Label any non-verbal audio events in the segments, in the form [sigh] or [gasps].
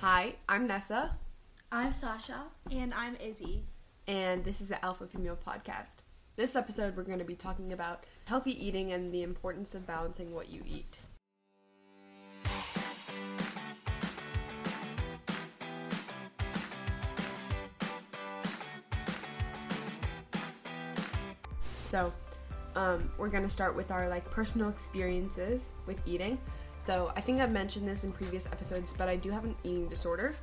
Hi, I'm Nessa, I'm Sasha. And I'm Izzy. and this is the Alpha Female Podcast. This episode, we're going to be talking about healthy eating and the importance of balancing what you eat. So, um, we're going to start with our like personal experiences with eating. So, I think I've mentioned this in previous episodes, but I do have an eating disorder.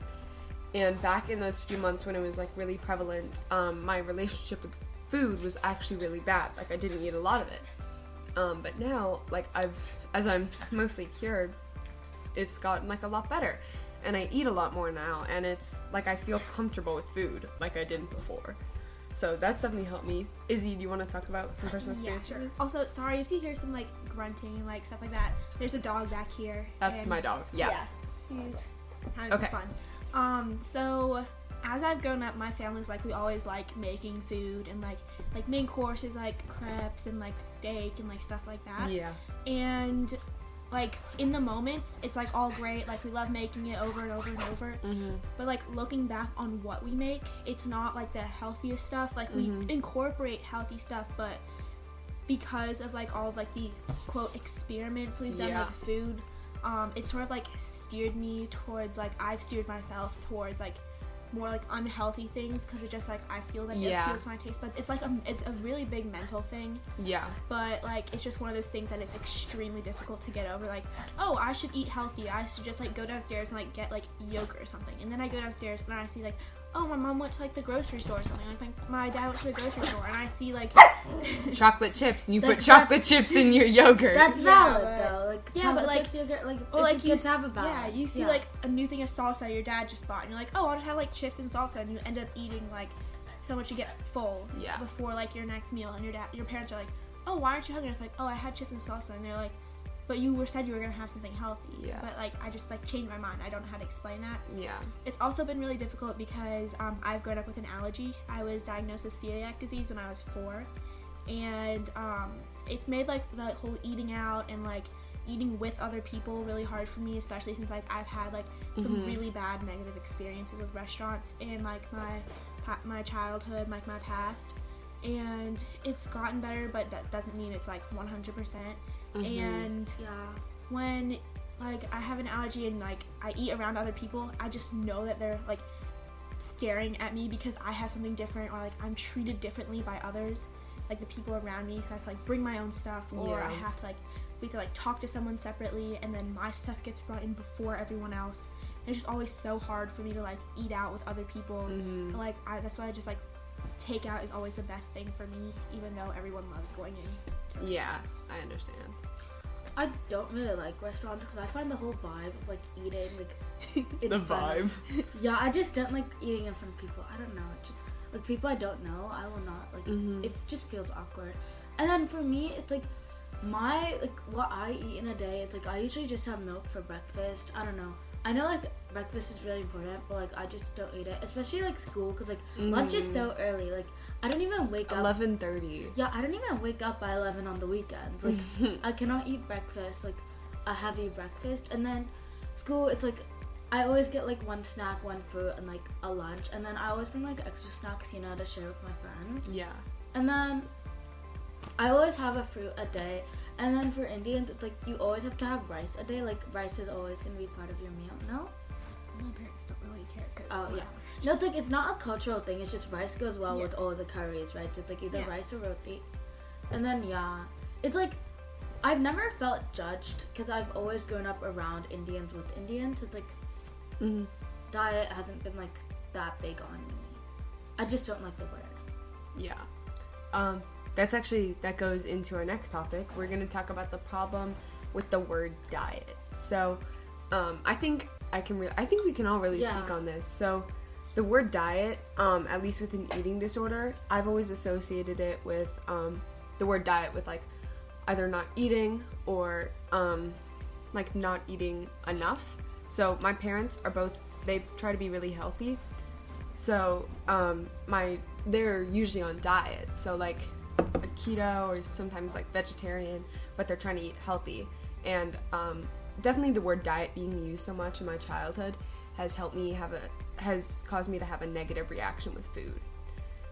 And back in those few months when it was like really prevalent, um, my relationship with food was actually really bad. Like I didn't eat a lot of it. Um, but now, like I've, as I'm mostly cured, it's gotten like a lot better, and I eat a lot more now. And it's like I feel comfortable with food like I didn't before. So that's definitely helped me. Izzy, do you want to talk about some personal experiences? Yeah. experiences? Also, sorry if you hear some like grunting and like stuff like that. There's a dog back here. That's and- my dog. Yeah. He's having Okay. some fun. Um, so as I've grown up, my family's like we always like making food and like like main courses like crepes and like steak and like stuff like that. Yeah. And like in the moments, it's like all great. Like we love making it over and over and over. Mm-hmm. But like looking back on what we make, it's not like the healthiest stuff. Like we Mhm. incorporate healthy stuff, but because of like all of like the quote experiments we've done Yeah. with food, um, it sort of like steered me towards like I've steered myself towards like more like unhealthy things because it just like I feel that Yeah. it feels my taste buds. It's like a, it's a really big mental thing Yeah. but like it's just one of those things that it's extremely difficult to get over like oh i should eat healthy i should just like go downstairs and like get like yogurt or something and then i go downstairs and i see like oh my mom went to like the grocery store or something like my, my dad went to the grocery store and i see like [laughs] Chocolate chips, and you put That's- chocolate [laughs] chips in your yogurt. That's Yeah, valid but- though. Like Yeah, but, like- chips, yogurt, like or it's like good you to have a s- balance. yeah you see like a new thing of salsa your dad just bought and you're like oh i'll just have like chips and salsa and you end up eating like so much you get full Yeah. before like your next meal and your dad your parents are like oh why aren't you hungry it's like oh i had chips and salsa and they're like but you were said you were gonna have something healthy. Yeah. but like i just like changed my mind. I don't know how to explain that. Yeah. it's also been really difficult because um, i've grown up with an allergy. I was diagnosed with celiac disease when i was four. And um, it's made like the whole eating out and like eating with other people really hard for me especially since like i've had like some Mhm. really bad negative experiences with restaurants in like my my childhood like my past. And it's gotten better but that doesn't mean it's like 100% Mhm. and yeah. when like I have an allergy and like I eat around other people, I just know that they're like staring at me because I have something different or like I'm treated differently by others, like the people around me because I have to like bring my own stuff or I have to like we have to like talk to someone separately and then my stuff gets brought in before everyone else. And it's just always so hard for me to like eat out with other people. Mhm. Like I, that's why I just like takeout is always the best thing for me, even though everyone loves going in. to Yeah. I understand. I don't really like restaurants because I find the whole vibe of like eating like [laughs] in The front of- vibe. [laughs] Yeah, I just don't like eating in front of people. I don't know. Just like people I don't know, I will not like. Mhm. It just feels awkward. And then for me, it's like my like what I eat in a day. It's like I usually just have milk for breakfast. I don't know. I know like breakfast is really important, but like I just don't eat it, especially like school because like lunch is so mm. early. Like I don't even wake up. Eleven thirty. Yeah, I don't even wake up by 11 on the weekends. Like, [laughs] I cannot eat breakfast, like a heavy breakfast. And then school, it's like, I always get like one snack, one fruit, and like a lunch. And then I always bring like extra snacks, you know, to share with my friends. Yeah. And then I always have a fruit a day. And then for Indians, it's like you always have to have rice a day. Like, rice is always going to be part of your meal. No? My parents don't really care because Oh, yeah. No, it's like it's not a cultural thing. It's just rice goes well Yeah. with all the curries, right? So it's like either Yeah. rice or roti. And then yeah, it's like I've never felt judged because I've always grown up around Indians with Indians. It's like Mhm. diet hasn't been like that big on me. I just don't like the word. Yeah. Um, that's actually that goes into our next topic. We're gonna talk about the problem with the word diet. So, um, I think I can. Re- I think we can all really Yeah. speak on this. So, the word diet, um, at least with an eating disorder, I've always associated it with um, the word diet with like either not eating or um, like not eating enough. So my parents are both they try to be really healthy. So um, my they're usually on diets. So like keto or sometimes like vegetarian, but they're trying to eat healthy. And um, definitely the word diet being used so much in my childhood has helped me have a has caused me to have a negative reaction with food.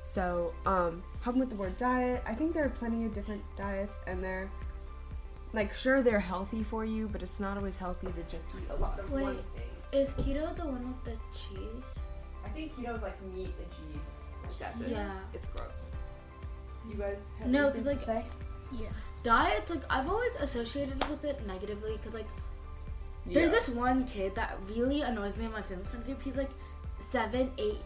So, um, problem with the word diet, I think there are plenty of different diets, and they're like sure they're healthy for you, but it's not always healthy to just eat a lot of Wait. one thing. Is keto the one with the cheese? I think keto is like meat and cheese. That's it. Yeah. It's gross. You guys have No, anything 'cause, to like- say? Yeah. Diets, like I've always associated with it negatively because like there's this one kid that really annoys me in my film friend group. He's like seven, eight,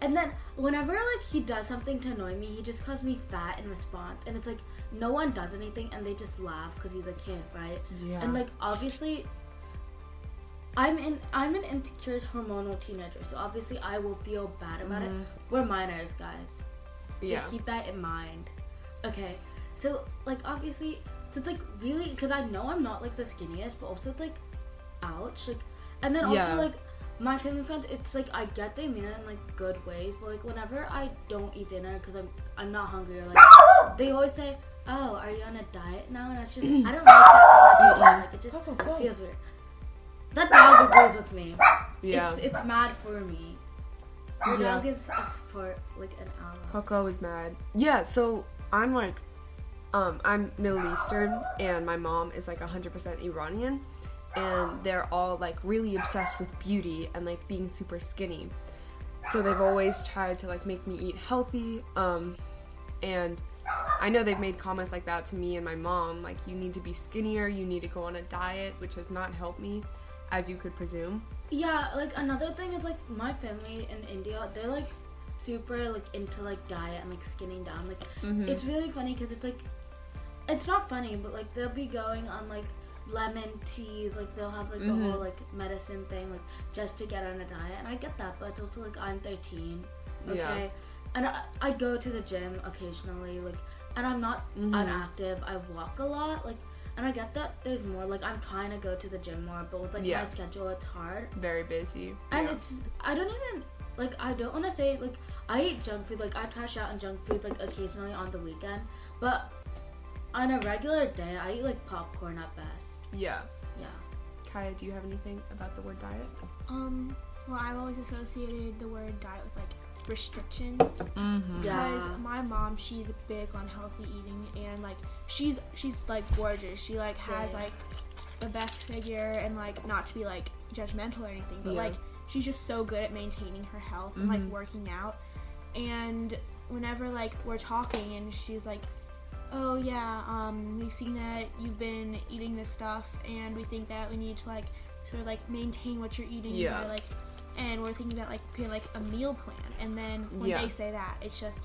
and then whenever like he does something to annoy me, he just calls me fat in response, and it's like no one does anything, and they just laugh because he's a kid, right? Yeah. And like obviously, I'm in I'm an insecure hormonal teenager, so obviously I will feel bad about Mhm. it. We're minors, guys. Yeah. Just keep that in mind. Okay. So like obviously, so it's like really because I know I'm not like the skinniest, but also it's like, ouch, like, and then Yeah. also like my family friends, it's like I get they mean it in like good ways, but like whenever I don't eat dinner because I'm I'm not hungry or like [coughs] they always say, oh, are you on a diet now? And it's just I don't like that connotation. Like it just feels weird. That dog agrees with me. yeah. It's it's mad for me. Your Yeah. dog is support like an ally. Coco is mad. Yeah, so I'm like, um, I'm Middle Eastern, and my mom is like 100% Iranian, and they're all like really obsessed with beauty and like being super skinny. So they've always tried to like make me eat healthy, um, and I know they've made comments like that to me and my mom, like you need to be skinnier, you need to go on a diet, which has not helped me, as you could presume. Yeah, like another thing is like my family in India, they're like super like into like diet and like skinning down. Like Mhm. it's really funny because it's like it's not funny, but like they'll be going on like lemon teas, like they'll have like Mhm. a whole like medicine thing, like just to get on a diet. And I get that, but it's also like I'm 13, okay, Yeah. and I, I go to the gym occasionally, like, and I'm not Mhm. unactive. I walk a lot, like. And I get that there's more, like I'm trying to go to the gym more, but with like Yeah. my schedule, it's hard. Very busy. And yeah. it's I don't even like I don't want to say like I eat junk food like I trash out on junk food like occasionally on the weekend, but on a regular day I eat like popcorn at best. yeah. Yeah. Kaya, do you have anything about the word diet? Um. Well, I've always associated the word diet with like restrictions Mm-hmm. because Yeah. my mom she's big on healthy eating and like she's she's like gorgeous. She like has Yeah. like the best figure and like not to be like judgmental or anything, but Yeah. like she's just so good at maintaining her health and like Mhm. working out. And whenever like we're talking and she's like, "Oh yeah, um, we've seen that you've been eating this stuff, and we think that we need to like sort of like maintain what you're eating Yeah. by like." And we're thinking about like creating like a meal plan, and then when Yeah. they say that, it's just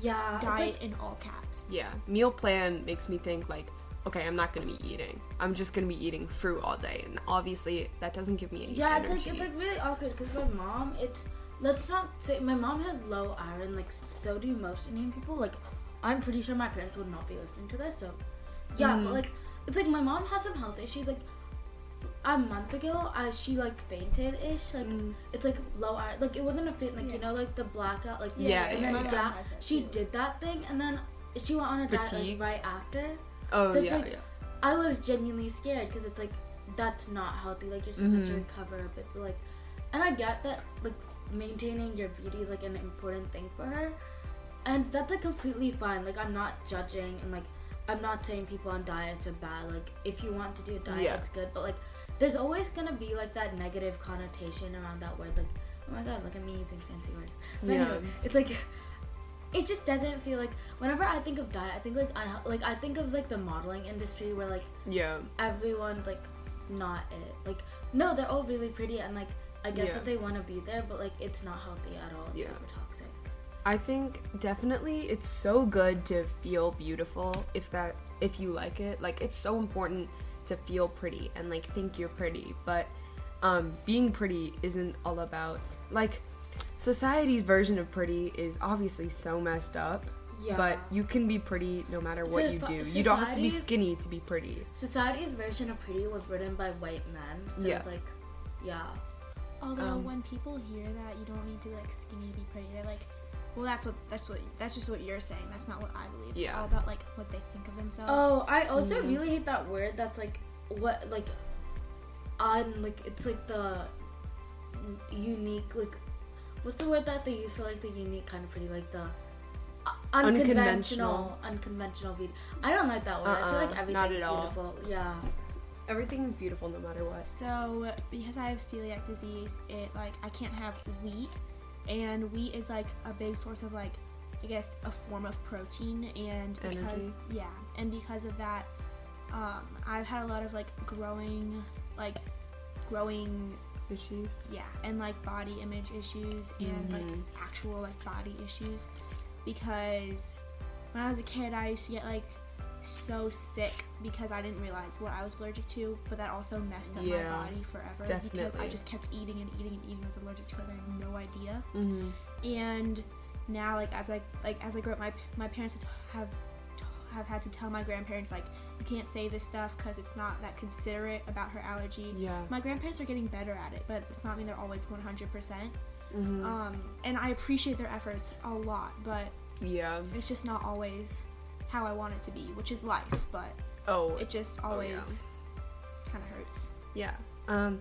Yeah. diet like- in all caps. Yeah, meal plan makes me think like, okay, I'm not gonna be eating. I'm just gonna be eating fruit all day, and obviously that doesn't give me any yeah, it's like it's like really awkward because my mom, it's let's not say my mom has low iron, like so do most Indian people. Like I'm pretty sure my parents would not be listening to this, so yeah, Mhm. but like it's like my mom has some health issues. Like a month ago, I she like fainted ish. Like Mm. it's like low iron. Like it wasn't a faint. Like you know, like the blackout. Like Yeah, and yeah, then yeah. yeah, has that she did that thing, and then she went on a diet like right after. oh so it's yeah, like- yeah. I was genuinely scared because it's like that's not healthy. Like you're supposed to Mhm. recover a bit, but like, and I get that like maintaining your beauty is like an important thing for her, and that's like completely fine. Like I'm not judging and like I'm not saying people on diets are bad. Like if you want to do a diet, Yeah. it's good, but like there's always gonna be like that negative connotation around that word. Like oh my god, like I'm using fancy words. But Yeah. anyway, it's like it just doesn't feel like whenever I think of diet, I think like like I think of like the modeling industry where like Yeah, everyone's like not it. Like no, they're all really pretty and like I get Yeah. that they want to be there, but like it's not healthy at all. It's Yeah. super toxic. I think definitely it's so good to feel beautiful if that if you like it. Like it's so important to feel pretty and like think you're pretty, but um being pretty isn't all about like society's version of pretty is obviously so messed up. Yeah. But you can be pretty no matter what So you do. You don't have to be skinny to be pretty. society's version of pretty was written by white men. So Yeah. it's like, yeah. Although Um, when people hear that you don't need to like skinny to be pretty, they're like, "Well, that's what that's what that's just what you're saying. That's not what I believe. Yeah. It's all about like what they think of themselves." Oh, I also Mhm. really hate that word. That's like what like on like it's like the unique like what's the word that they use for like the unique kind of pretty like the uh, Unconventional. unconventional unconventional beauty. I don't like that word. I feel Uh-uh, like not everything's at all. beautiful. Yeah. Everything is beautiful no matter what. So because I have celiac disease, it like I can't have wheat, and wheat is like a big source of like I guess a form of protein, and because Energy. yeah, and because of that, um, I've had a lot of like growing like growing Issues. yeah and like body image issues and like Mhm. actual like body issues because when I was a kid I used to get like so sick because I didn't realize what I was allergic to but that also messed up Yeah, my body forever because I just kept eating and eating and eating I was allergic to it I had no idea Mm-hmm. and now like as I like as I grew up my my parents have have had to tell my grandparents like you can't say this stuff because it's not that considerate about her allergy Yeah. my grandparents are getting better at it, but it's not mean they're always 100%. percent Mm-hmm. Um, and I appreciate their efforts a lot, but yeah. it's just not always how I want it to be, which is life, but Oh. it just Oh, always yeah. kind of hurts. Yeah. Um,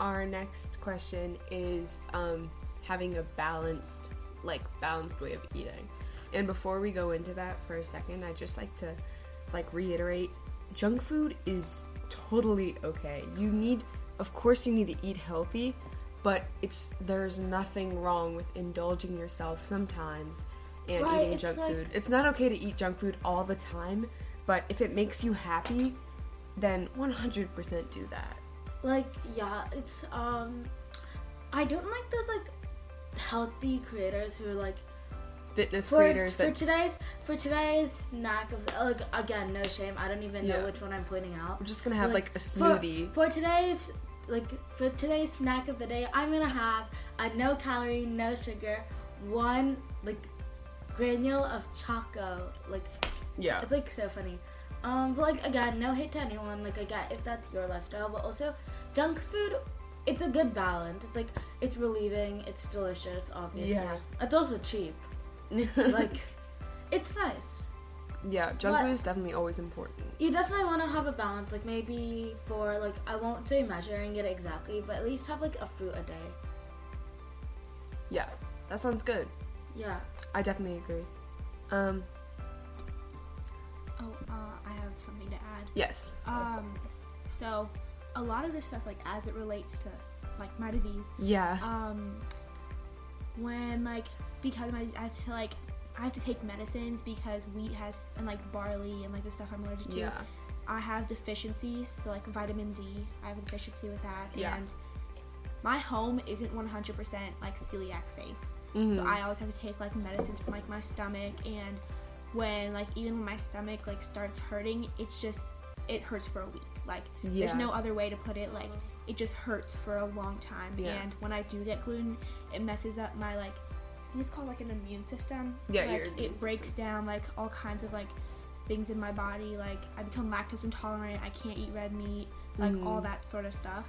our next question is um, having a balanced, like balanced way of eating. And before we go into that for a second, I'd just like to like reiterate, junk food is totally okay. You need, of course, you need to eat healthy, but it's there's nothing wrong with indulging yourself sometimes and Right, eating junk like- food. It's not okay to eat junk food all the time, but if it makes you happy, then 100% do that. Like yeah, it's um I don't like those like healthy creators who are like fitness for, creators for that today's for today's snack of like again no shame I don't even know which one I'm pointing out. we're just gonna have like, a for- smoothie. For, today's like for today's snack of the day, I'm gonna have a no calorie, no sugar, one like granule of choco. Like yeah, it's like so funny. Um, but like again, no hate to anyone. Like I get if that's your lifestyle, but also junk food. It's a good balance. It's like it's relieving. It's delicious. Obviously, Yeah. it's also cheap. [laughs] Like it's nice. yeah, junk food is definitely always important. You definitely want to have a balance, like maybe for like I won't say measuring it exactly, but at least have like a fruit a day. Yeah, that sounds good. Yeah. I definitely agree. Um, Oh, uh, I have something to add. yes. Um, so a lot of this stuff, like as it relates to like my disease, Yeah. um when like because my I have to like I have to take medicines because wheat has and like barley and like the stuff I'm allergic to. Yeah. I have deficiencies, so like vitamin D. I have a deficiency with that, Yeah. and my home isn't 100% like celiac safe. Mhm. So I always have to take like medicines for like my stomach, and when like even when my stomach like starts hurting, it's just it hurts for a week. Like there's no other way to put it. Like it just hurts for a long time, Yeah. and when I do get gluten, it messes up my like I think it's called like an immune system. Yeah, like, your it immune breaks system. down like all kinds of like things in my body. Like I become lactose intolerant. I can't eat red meat. Like Mhm. all that sort of stuff.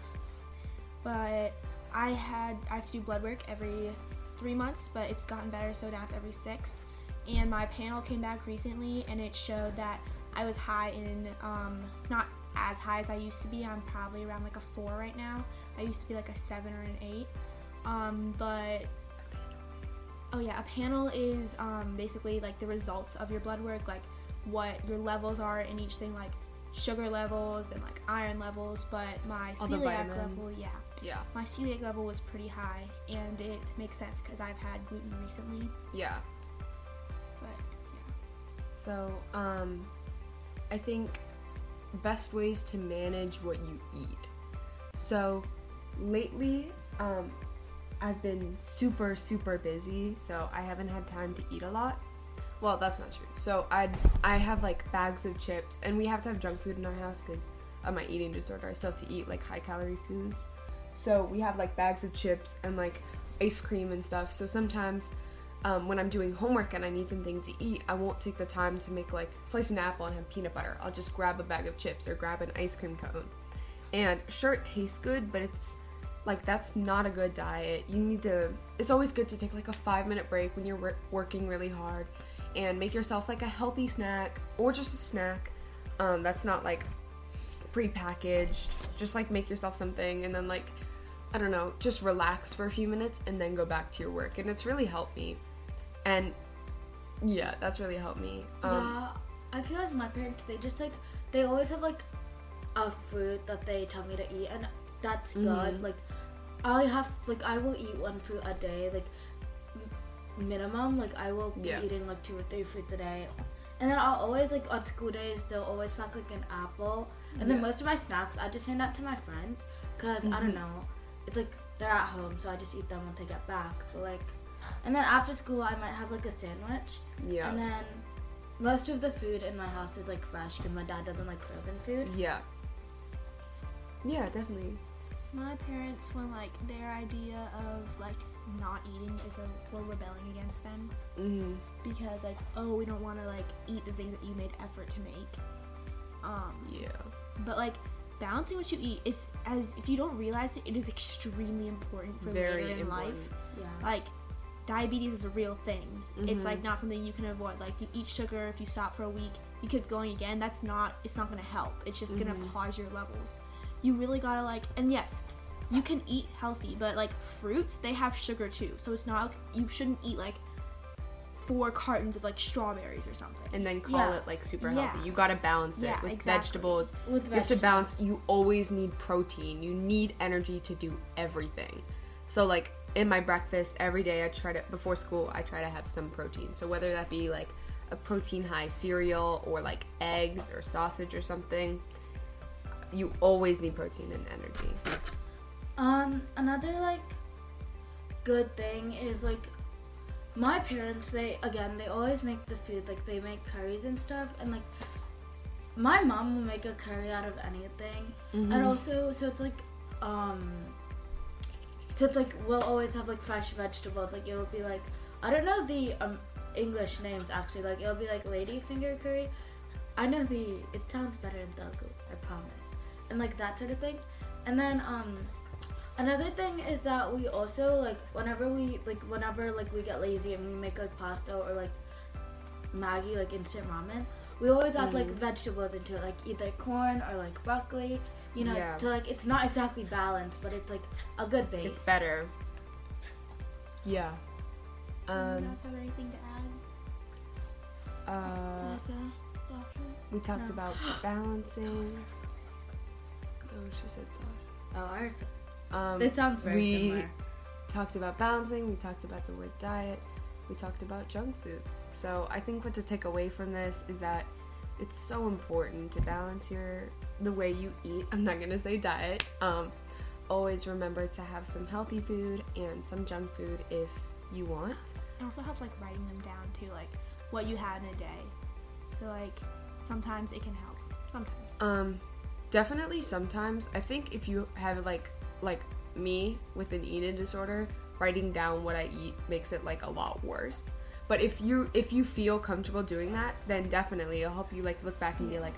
But I had I have to do blood work every three months, but it's gotten better, so now it's every six. And my panel came back recently, and it showed that I was high in um, not as high as I used to be. I'm probably around like a four right now. I used to be like a seven or an eight. Um, but oh yeah, a panel is um, basically like the results of your blood work, like what your levels are in each thing, like sugar levels and like iron levels. But my All celiac level, yeah, Yeah. my celiac level was pretty high, and it makes sense because I've had gluten recently. Yeah. But yeah. So, um, I think best ways to manage what you eat. So, lately, um, I've been super, super busy, so I haven't had time to eat a lot. Well, that's not true. So, I I have like bags of chips, and we have to have junk food in our house because of my eating disorder. I still have to eat like high calorie foods. So we have like bags of chips and like ice cream and stuff. So sometimes um, when I'm doing homework and I need something to eat, I won't take the time to make like slice an apple and have peanut butter. I'll just grab a bag of chips or grab an ice cream cone. And sure, it tastes good, but it's like that's not a good diet. You need to. It's always good to take like a five minute break when you're wor- working really hard and make yourself like a healthy snack or just a snack um, that's not like pre-packaged. Just like make yourself something and then like I don't know, just relax for a few minutes and then go back to your work. And it's really helped me. And yeah, that's really helped me. Um, yeah, I feel like my parents they just like they always have like a fruit that they tell me to eat, and that's good. Mhm. Like I have like I will eat one fruit a day, like m- minimum. Like I will be Yeah. eating like two or three fruits a day, and then I'll always like on school days they'll always pack like an apple, and then most of my snacks I just hand out to my friends because I Mhm. don't know, it's like they're at home, so I just eat them once I get back. But like, and then after school I might have like a sandwich. yeah. And then most of the food in my house is like fresh because my dad doesn't like frozen food. yeah. Yeah, definitely. My parents, when like their idea of like not eating is a we're rebelling against them hmm because like oh we don't want to like eat the things that you made effort to make. Um, Yeah. but like balancing what you eat is as if you don't realize it, it is extremely important for Very later in important. life. Yeah. Like diabetes is a real thing. It's Mhm. like not something you can avoid. Like you eat sugar, if you stop for a week, you keep going again. That's not. It's not gonna help. It's just gonna Mhm. pause your levels. You really gotta like. And yes, you can eat healthy, but like fruits, they have sugar too. So it's not. You shouldn't eat like four cartons of like strawberries or something. And then call Yeah. it like super Yeah. healthy. You gotta balance it Yeah, with exactly. vegetables. With You have to balance. You always need protein. You need energy to do everything. So like in my breakfast every day, I try to before school, I try to have some protein. So whether that be like a protein high cereal or like eggs or sausage or something, you always need protein and energy. Um, another like good thing is like my parents. They again, they always make the food like they make curries and stuff, and like my mom will make a curry out of anything, Mm-hmm. and also so it's like um. So it's like we'll always have like fresh vegetables. Like it will be like I don't know the um English names actually. Like it'll be like ladyfinger curry. I know the it sounds better in Telugu. I promise. And like that sort of thing. And then um another thing is that we also like whenever we like whenever like we get lazy and we make like pasta or like Maggi like instant ramen, we always add like Mhm. vegetables into it, like either corn or like broccoli. You know, Yeah. to like it's not exactly balanced, but it's like a good base. It's better. Yeah. Do you Um. guys have anything to add? Uh. Vanessa, Doctor? We talked No. about [gasps] balancing. Oh, she said soft. Oh, ours. Um, It sounds very we similar. talked about balancing. We talked about the word diet. We talked about junk food. So I think what to take away from this is that it's so important to balance your the way you eat. I'm not gonna say diet. Um, always remember to have some healthy food and some junk food if you want. It also helps like writing them down too, like what you had in a day. So like sometimes it can help. Sometimes. Um, definitely sometimes. I think if you have like like me with an eating disorder, writing down what I eat makes it like a lot worse. But if you if you feel comfortable doing that, then definitely it'll help you like look back and be like,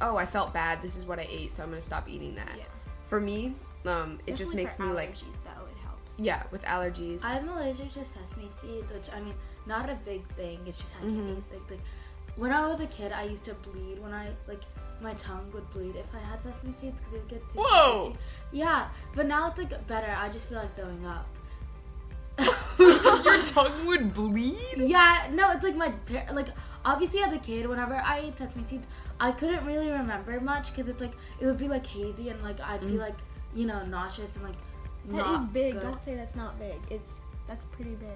oh, I felt bad. This is what I ate, so I'm gonna stop eating that. Yeah. For me, um, it just makes me like allergies, though it helps. yeah with allergies. I'm allergic to sesame seeds, which I mean, not a big thing. It's just I can't Mhm. eat like, like when I was a kid, I used to bleed when I like my tongue would bleed if I had sesame seeds because it would get too Whoa! itchy. Yeah, but now it's like better. I just feel like throwing up. Your [laughs] tongue would bleed. Yeah, no, it's like my par- like obviously as a kid, whenever I ate sesame seeds, I couldn't really remember much because it's like it would be like hazy and like I'd Mm. feel like you know nauseous and like That not is big. good. Don't say that's not big. It's that's pretty big.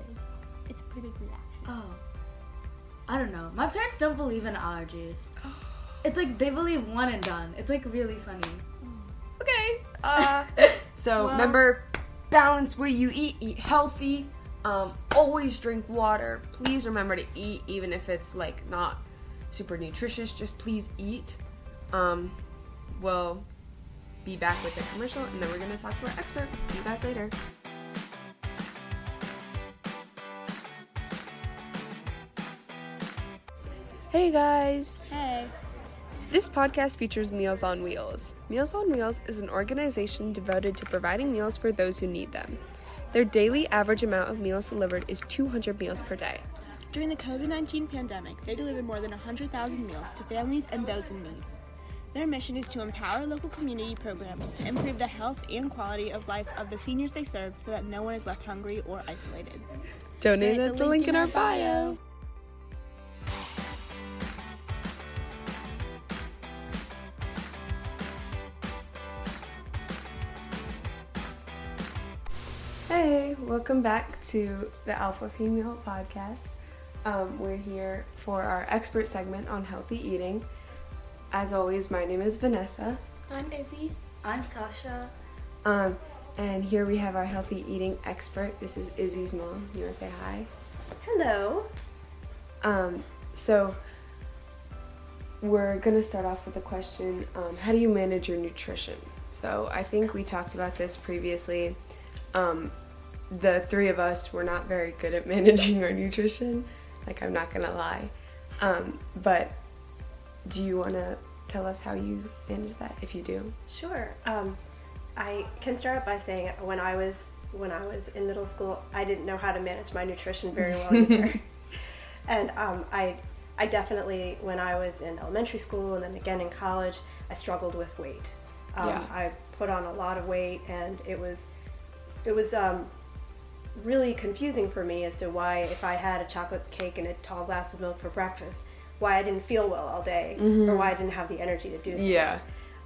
It's a pretty big reaction. Oh. I don't know. My parents don't believe in allergies. [gasps] [gasps] It's like they believe one and done. It's like really funny. Okay. Uh, [laughs] so Well- remember, balance what you eat. Eat healthy. Um, always drink water. Please remember to eat, even if it's like not super nutritious. Just please eat. Um, we'll be back with the commercial, and then we're gonna talk to our expert. See you guys later. Hey guys. This podcast features Meals on Wheels. Meals on Wheels is an organization devoted to providing meals for those who need them. Their daily average amount of meals delivered is 200 meals per day. During the COVID 19 pandemic, they delivered more than 100,000 meals to families and those in need. Their mission is to empower local community programs to improve the health and quality of life of the seniors they serve so that no one is left hungry or isolated. Donate at the link in our bio. Hey, welcome back to the Alpha Female Podcast. Um, we're here for our expert segment on healthy eating. As always, my name is Vanessa, I'm Izzy. I'm Sasha. um, and here we have our healthy eating expert. This is Izzy's mom. You want to say hi? Hello. Um, so we're gonna start off with a question: um, How do you manage your nutrition? So I think we talked about this previously. Um, the three of us were not very good at [laughs] managing our nutrition. Like I'm not gonna lie. Um, but do you want to tell us how you manage that? If you do. Sure. Um, I can start by saying when I was when I was in middle school, I didn't know how to manage my nutrition very well [laughs] either. and um, I I definitely when I was in elementary school and then again in college, I struggled with weight. Um, Yeah. I put on a lot of weight, and it was it was um, really confusing for me as to why if I had a chocolate cake and a tall glass of milk for breakfast, why I didn't feel well all day, or why I didn't have the energy to do things. Yeah.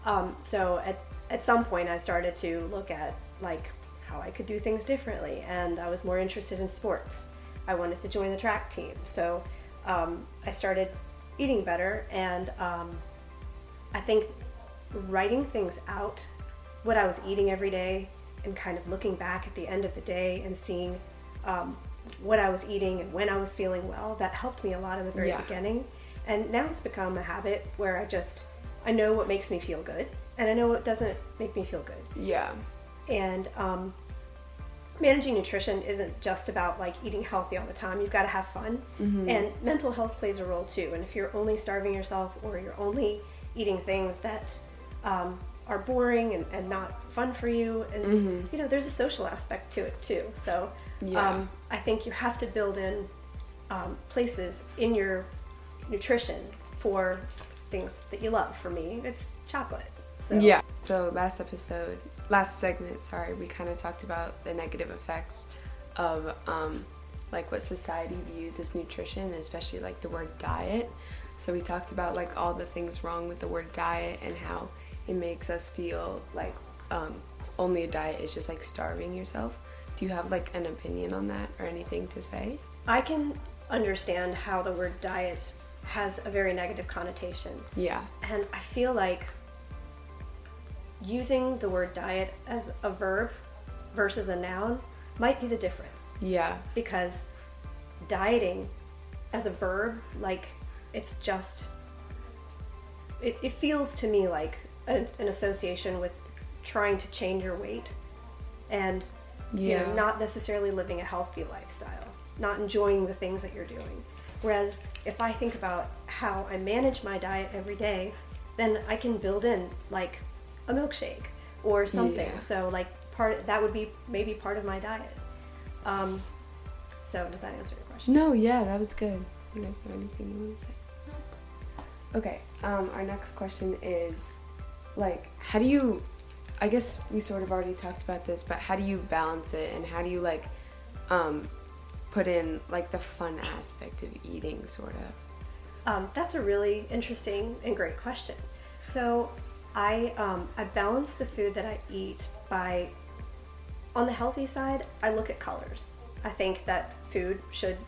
Um, so at at some point, I started to look at like how I could do things differently, and I was more interested in sports. I wanted to join the track team, so um, I started eating better, and um, I think writing things out, what I was eating every day, and kind of looking back at the end of the day and seeing um, what I was eating and when I was feeling well, that helped me a lot in the very Yeah. beginning. And now it's become a habit where I just I know what makes me feel good, and I know what doesn't make me feel good. Yeah. And um, managing nutrition isn't just about like eating healthy all the time. You've got to have fun, and mental health plays a role too. And if you're only starving yourself, or you're only eating things that um, are boring and, and not fun for you, and you know, there's a social aspect to it too. So Yeah. um, I think you have to build in um, places in your nutrition for things that you love. For me, it's chocolate. So Yeah. So last episode, last segment, sorry, we kind of talked about the negative effects of um, like what society views as nutrition, especially like the word diet. So we talked about like all the things wrong with the word diet and how it makes us feel like um, only a diet is just like starving yourself. Do you have like an opinion on that or anything to say? I can understand how the word diet has a very negative connotation. Yeah. And I feel like using the word diet as a verb versus a noun might be the difference. Yeah. Because dieting as a verb, like, it's just, it, it feels to me like an, an association with trying to change your weight and you know, not necessarily living a healthy lifestyle, not enjoying the things that you're doing. Whereas if I think about how I manage my diet every day, then I can build in like a milkshake or something. Yeah. So like part that would be maybe part of my diet. Um, so does that answer your question? No, yeah, that was good. You guys have anything you want to say? Okay, um, our next question is like, how do you, I guess we sort of already talked about this, but how do you balance it and how do you like um, put in like the fun aspect of eating, sort of? Um, that's a really interesting and great question. So, I um, I balance the food that I eat by, on the healthy side, I look at colors. I think that food should,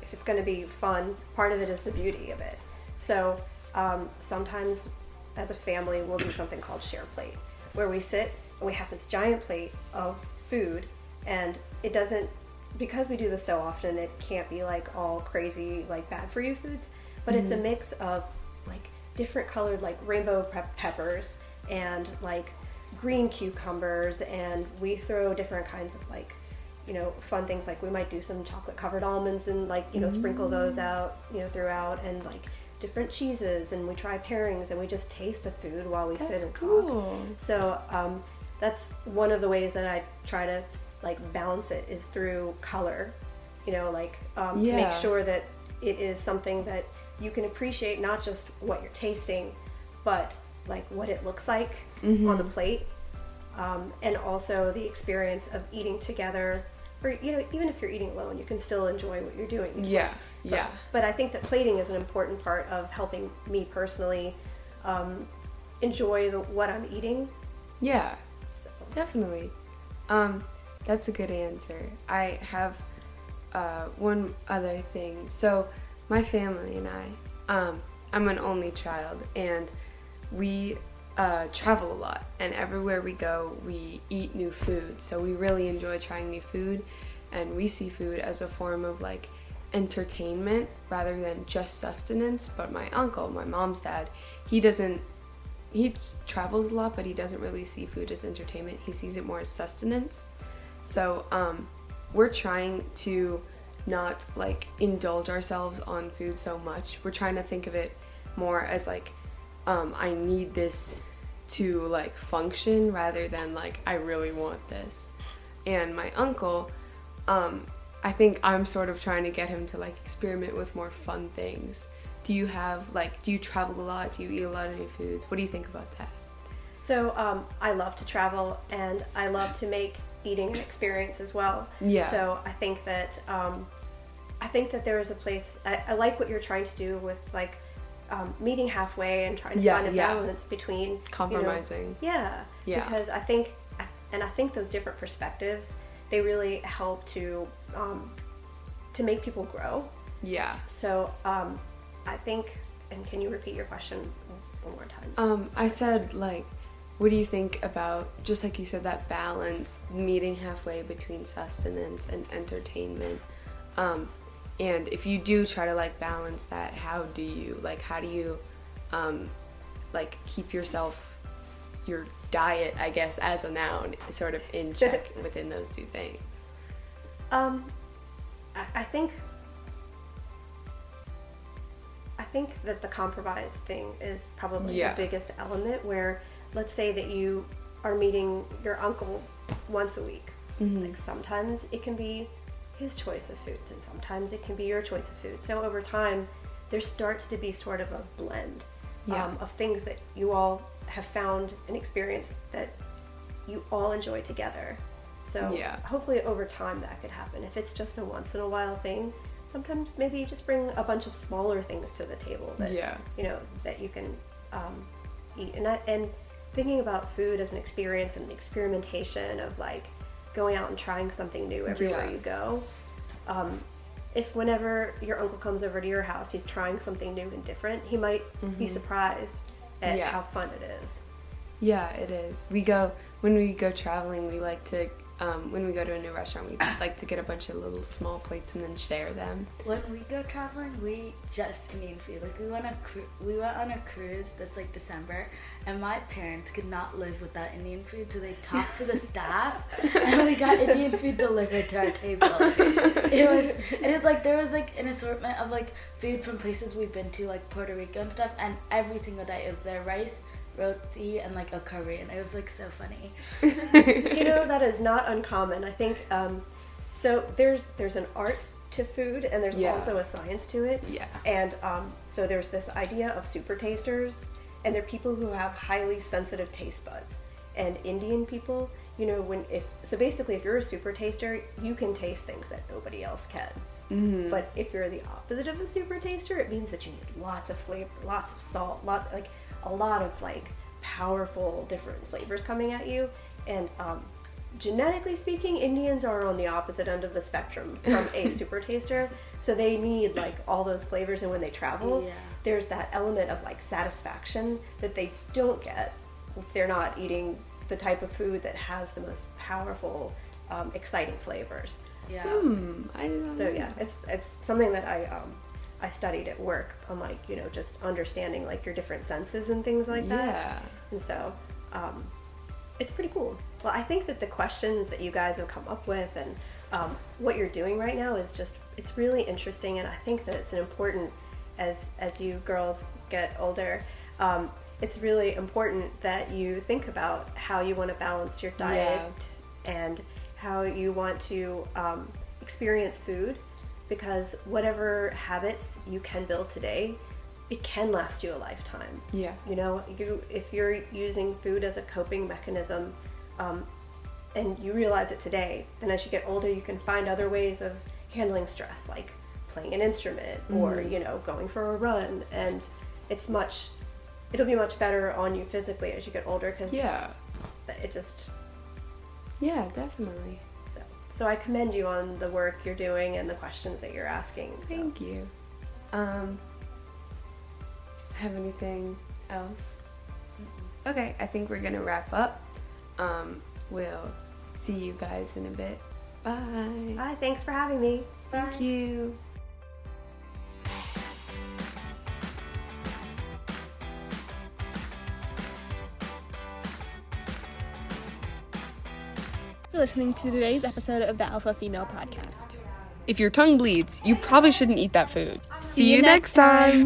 if it's going to be fun, part of it is the beauty of it. So um, sometimes, as a family, we'll do something called share plate, where we sit and we have this giant plate of food, and it doesn't because we do this so often, it can't be like all crazy, like bad for you foods, but it's a mm-hmm. mix of like different colored, like rainbow pe- peppers and like green cucumbers, and we throw different kinds of like, you know, fun things like we might do some chocolate covered almonds and like, you know, sprinkle those mm. out, you know, throughout, and like different cheeses, and we try pairings, and we just taste the food while we sit That's and talk. So um, that's one of the ways that I try to like balance it is through color. You know, like um, to make sure that it is something that you can appreciate not just what you're tasting, but like what it looks like Mm-hmm. on the plate, um, and also the experience of eating together. Or you know, even if you're eating alone, you can still enjoy what you're doing. Yeah, yeah. But I think that plating is an important part of helping me personally um, enjoy the, what I'm eating. Yeah, So. definitely. Um, that's a good answer. I have uh, one other thing. So, my family and I, um, I'm an only child, and we uh, travel a lot. And everywhere we go, we eat new food. So, we really enjoy trying new food, and we see food as a form of like entertainment rather than just sustenance. But my uncle, my mom's dad, he doesn't he travels a lot, but he doesn't really see food as entertainment. He sees it more as sustenance. So um, we're trying to not like indulge ourselves on food so much. We're trying to think of it more as like um, I need this to like function rather than like I really want this. And my uncle, um, I think I'm sort of trying to get him to like experiment with more fun things. Do you have like do you travel a lot? Do you eat a lot of new foods? What do you think about that? So um, I love to travel and I love to make eating an experience as well. Yeah. So I think that um, I think that there is a place. I, I like what you're trying to do with like um, meeting halfway and trying to Yeah, find a yeah. balance between you know- Compromising. yeah. Yeah. Because I think, and I think those different perspectives they really help to um, to make people grow. Yeah. So um, I think, and can you repeat your question one more time? Um, I said like, what do you think about just like you said that balance, meeting halfway between sustenance and entertainment? Um, and if you do try to like balance that, how do you like how do you um, like keep yourself your diet, I guess, as a noun, sort of in [laughs] check within those two things? Um, I, I think I think that the compromise thing is probably Yeah. the biggest element. Where let's say that you are meeting your uncle once a week. Mm-hmm. Like sometimes it can be his choice of foods, and sometimes it can be your choice of food. So over time, there starts to be sort of a blend Yeah. um, of things that you all have found an experience that you all enjoy together. So Yeah. hopefully over time that could happen. If it's just a once in a while thing, sometimes maybe you just bring a bunch of smaller things to the table that Yeah. you know that you can um, eat. And I, and thinking about food as an experience and an experimentation of like going out and trying something new everywhere Yeah. you go. Um, if whenever your uncle comes over to your house, he's trying something new and different, he might be surprised at. Yeah. how fun it is. Yeah, it is. We go when we go traveling. We like to um, when we go to a new restaurant. We [coughs] like to get a bunch of little small plates and then share them. When we go traveling, we just Indian food. Like we went a cru- we went on a cruise this like December, and my parents could not live without Indian food, so they talked to the staff, [laughs] and we got Indian food delivered to our table. It was and it's like there was like an assortment of like food from places we've been to, like Puerto Rico and stuff, and every single day is there rice, roti, and like a curry, and it was like so funny. [laughs] you know that is not uncommon. I think um, so. There's there's an art to food, and there's Yeah. also a science to it. Yeah. And um, so there's this idea of super tasters, and they're people who have highly sensitive taste buds. And Indian people, you know, when if so basically, if you're a super taster, you can taste things that nobody else can. Mm-hmm. But if you're the opposite of a super taster, it means that you need lots of flavor, lots of salt, lot like a lot of like powerful different flavors coming at you. And um, genetically speaking, Indians are on the opposite end of the spectrum [laughs] from a super taster, so they need like all those flavors. And when they travel, Yeah. there's that element of like satisfaction that they don't get if they're not eating the type of food that has the most powerful, um, exciting flavors. Yeah. Hmm. I. So yeah, it's it's something that I um I studied at work on like you know just understanding like your different senses and things like that. Yeah. And so um, it's pretty cool. Well, I think that the questions that you guys have come up with and um, what you're doing right now is just it's really interesting, and I think that it's an important as as you girls get older. Um, it's really important that you think about how you want to balance your diet and how you want to um, experience food because whatever habits you can build today it can last you a lifetime. Yeah. You know, you if you're using food as a coping mechanism, um, and you realize it today, then as you get older, you can find other ways of handling stress, like playing an instrument or you know going for a run, and it's much. It'll be much better on you physically as you get older because Yeah. it just Yeah, definitely. So. I commend you on the work you're doing and the questions that you're asking. so. Thank you. Um, have anything else? Okay, I think we're gonna wrap up. Um, we'll see you guys in a bit. Bye. Bye. Thanks for having me. Thank you. For listening to today's episode of the Alpha Female Podcast. If your tongue bleeds, you probably shouldn't eat that food. See, you next time.